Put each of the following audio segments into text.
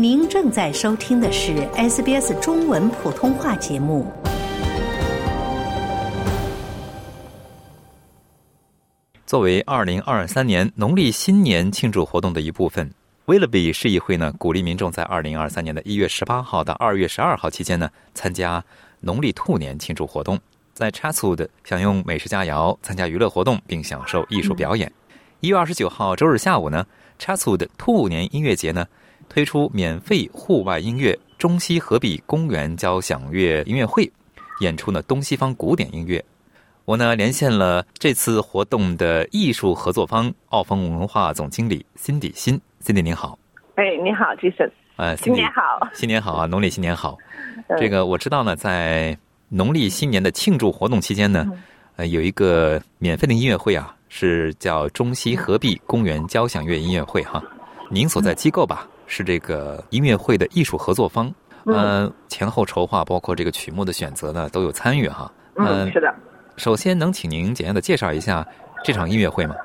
您正在收听的是 SBS 中文普通话节目。作为二零二三年农历新年庆祝活动的一部分，威勒比市议会呢鼓励民众在二零二三年的一月十八号到二月十二号期间呢参加农历兔年庆祝活动，在 Chatswood 享用美食佳肴、参加娱乐活动，并享受艺术表演。一月二十九号周日下午呢，Chatswood 兔年音乐节呢。推出免费户外音乐中西合璧公园交响乐音乐会，演出呢东西方古典音乐。我呢连线了这次活动的艺术合作方奥风文化总经理辛迪辛，辛迪您好。哎，你好，Jason。呃，新年好，新年好啊，农历新年好。这个我知道呢，在农历新年的庆祝活动期间呢，呃，有一个免费的音乐会啊，是叫中西合璧公园交响乐音乐会哈。您所在机构吧？是这个音乐会的艺术合作方，嗯，前后筹划，包括这个曲目的选择呢，都有参与哈。嗯，是的。首先，能请您简单的介绍一下这场音乐会吗？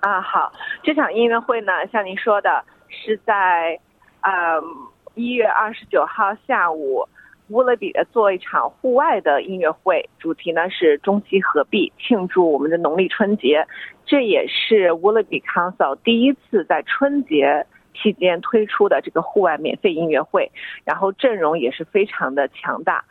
啊，好，这场音乐会呢，像您说的，是在呃一月二十九号下午，乌勒比做一场户外的音乐会，主题呢是中西合璧，庆祝我们的农历春节。这也是乌勒比 Council 第一次在春节。期间推出的这个户外免费音乐会，然后阵容也是非常的强大。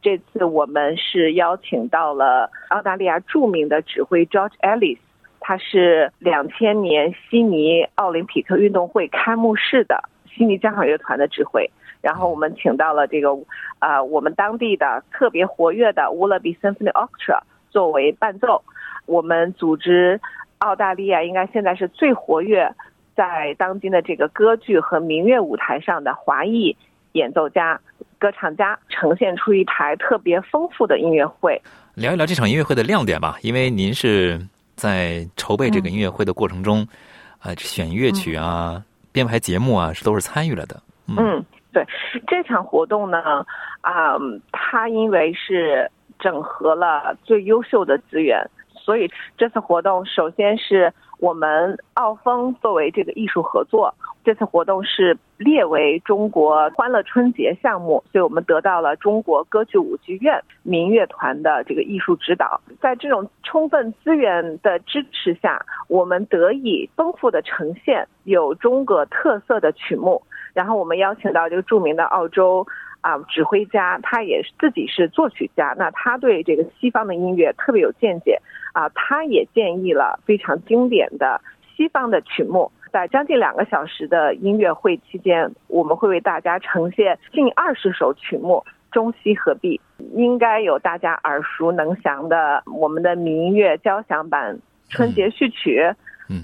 这次我们是邀请到了澳大利亚著名的指挥 George Ellis，他是两千年悉尼奥林匹克运动会开幕式的悉尼交响乐团的指挥。然后我们请到了这个啊，我们当地的特别活跃的 Wallaby Symphony Orchestra 作为伴奏。我们组织澳大利亚应该现在是最活跃。在当今的这个歌剧和民乐舞台上的华裔演奏家、歌唱家，呈现出一台特别丰富的音乐会。聊一聊这场音乐会的亮点吧，因为您是在筹备这个音乐会的过程中，呃，选乐曲啊、编排节目啊，是都是参与了的。嗯，对，这场活动呢，啊，它因为是整合了最优秀的资源，所以这次活动首先是。我们奥风作为这个艺术合作，这次活动是列为中国欢乐春节项目，所以我们得到了中国歌剧舞剧院民乐团的这个艺术指导。在这种充分资源的支持下，我们得以丰富的呈现有中国特色的曲目。然后我们邀请到这个著名的澳洲啊指挥家，他也自己是作曲家，那他对这个西方的音乐特别有见解。啊，他也建议了非常经典的西方的曲目，在将近两个小时的音乐会期间，我们会为大家呈现近二十首曲目，中西合璧，应该有大家耳熟能详的我们的民乐交响版春节序曲，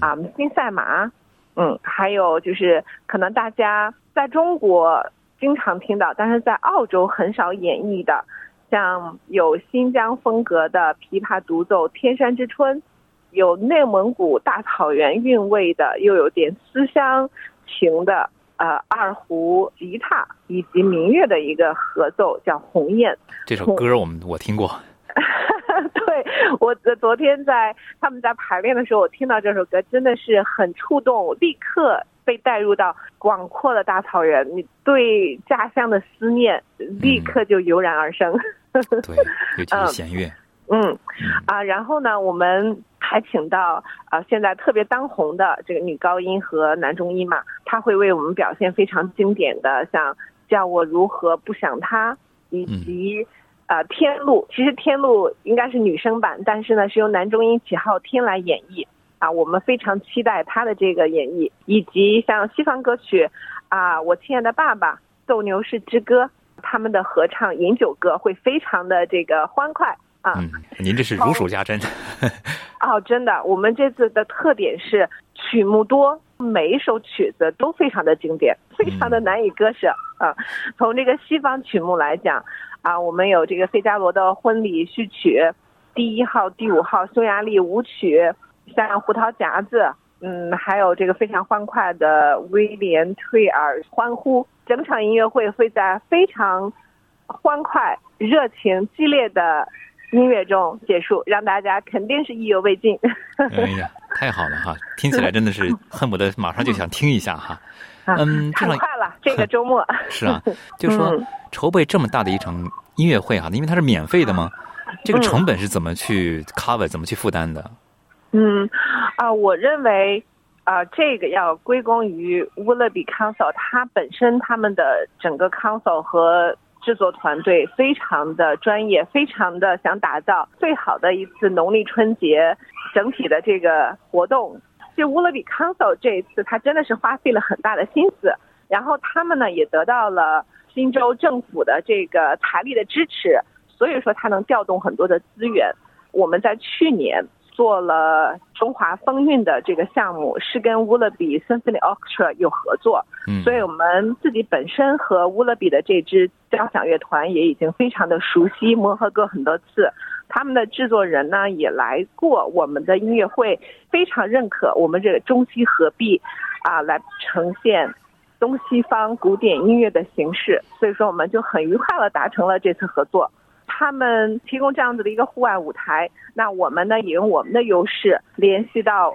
啊，新赛马，嗯，还有就是可能大家在中国经常听到，但是在澳洲很少演绎的。像有新疆风格的琵琶独奏《天山之春》，有内蒙古大草原韵味的，又有点思乡情的，呃，二胡、吉他以及民乐的一个合奏，叫《鸿雁》。这首歌我们我听过。对，我昨天在他们在排练的时候，我听到这首歌，真的是很触动，立刻。被带入到广阔的大草原，你对家乡的思念立刻就油然而生。对，尤其是弦乐。嗯，啊，然后呢，我们还请到啊，现在特别当红的这个女高音和男中音嘛，他会为我们表现非常经典的，像《叫我如何不想他》，以及啊《天路》。其实《天路》应该是女生版，但是呢，是由男中音启浩天来演绎。啊，我们非常期待他的这个演绎，以及像西方歌曲，啊，我亲爱的爸爸，斗牛士之歌，他们的合唱饮酒歌会非常的这个欢快啊。嗯，您这是如数家珍。哦，真的，我们这次的特点是曲目多，每一首曲子都非常的经典，非常的难以割舍啊。从这个西方曲目来讲，啊，我们有这个费加罗的婚礼序曲，第一号、第五号匈牙利舞曲。像胡桃夹子，嗯，还有这个非常欢快的威廉退尔欢呼，整场音乐会会在非常欢快、热情、激烈的音乐中结束，让大家肯定是意犹未尽。哎呀，太好了哈！听起来真的是 恨不得马上就想听一下哈。嗯，太快了，这个周末 是啊，就说筹备这么大的一场音乐会哈，因为它是免费的嘛，这个成本是怎么去 cover，怎么去负担的？嗯，啊，我认为啊，这个要归功于 Willoughby Council，它本身他们的整个 council 和制作团队非常的专业，非常的想打造最好的一次农历春节整体的这个活动。就 Willoughby Council 这一次，他真的是花费了很大的心思，然后他们呢也得到了新州政府的这个财力的支持，所以说他能调动很多的资源。我们在去年做了中华风韵的这个项目，是跟 Willoughby Symphony Orchestra 有合作，嗯，所以我们自己本身和 Willoughby 的这支交响乐团也已经非常的熟悉，磨合过很多次。他们的制作人呢也来过我们的音乐会，非常认可我们这个中西合璧，啊，来呈现东西方古典音乐的形式。所以说，我们就很愉快的达成了这次合作。他们提供这样子的一个户外舞台，那我们呢也用我们的优势联系到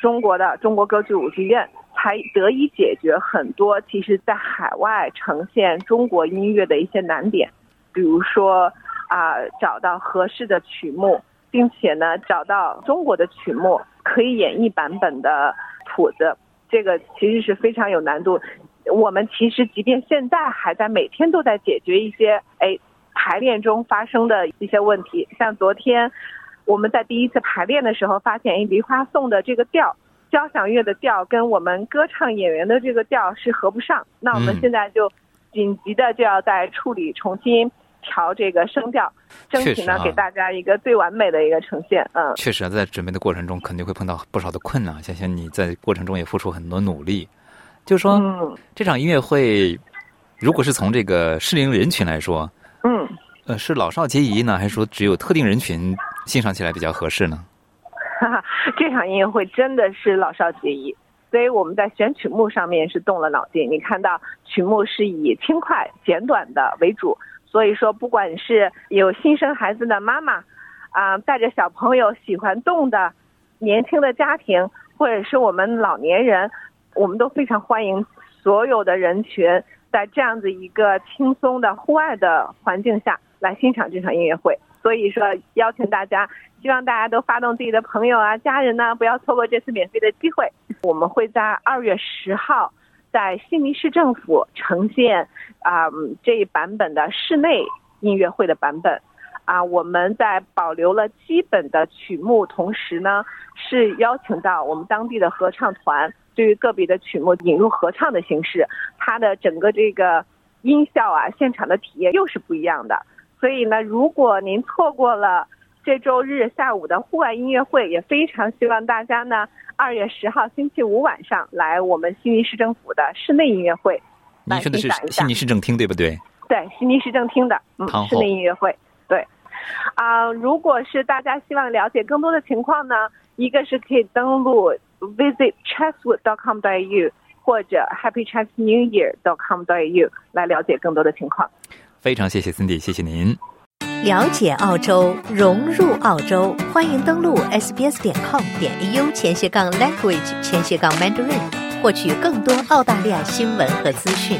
中国的中国歌剧舞剧院，才得以解决很多其实在海外呈现中国音乐的一些难点，比如说。啊，找到合适的曲目，并且呢，找到中国的曲目可以演绎版本的谱子，这个其实是非常有难度。我们其实即便现在还在每天都在解决一些哎排练中发生的一些问题。像昨天我们在第一次排练的时候，发现《梨花颂》的这个调，交响乐的调跟我们歌唱演员的这个调是合不上。那我们现在就紧急的就要在处理重新。调这个声调，争取呢给大家一个最完美的一个呈现。嗯，确实啊，在准备的过程中肯定会碰到不少的困难。相信你在过程中也付出很多努力。就说这场音乐会，如果是从这个适龄人群来说，嗯，呃，是老少皆宜呢，还是说只有特定人群欣赏起来比较合适呢？哈哈，这场音乐会真的是老少皆宜，所以我们在选曲目上面是动了脑筋。你看到曲目是以轻快简短的为主。所以说，不管是有新生孩子的妈妈，啊，带着小朋友喜欢动的年轻的家庭，或者是我们老年人，我们都非常欢迎所有的人群在这样子一个轻松的户外的环境下来欣赏这场音乐会。所以说，邀请大家，希望大家都发动自己的朋友啊、家人呢，不要错过这次免费的机会。我们会在二月十号。在悉尼市政府呈现啊这一版本的室内音乐会的版本啊，我们在保留了基本的曲目，同时呢是邀请到我们当地的合唱团，对于个别的曲目引入合唱的形式，它的整个这个音效啊，现场的体验又是不一样的。所以呢，如果您错过了。这周日下午的户外音乐会，也非常希望大家呢，二月十号星期五晚上来我们悉尼市政府的室内音乐会。您说的是悉尼市政厅对不对？对，悉尼市政厅的嗯室内音乐会。对，啊，如果是大家希望了解更多的情况呢，一个是可以登录 visit chesswood.com.au 或者 happy chinese new year.com.au 来了解更多的情况。非常谢谢 Cindy，谢谢您。了解澳洲，融入澳洲，欢迎登录 sbs 点 com 点 au 前斜杠 language 前斜杠 mandarin，获取更多澳大利亚新闻和资讯。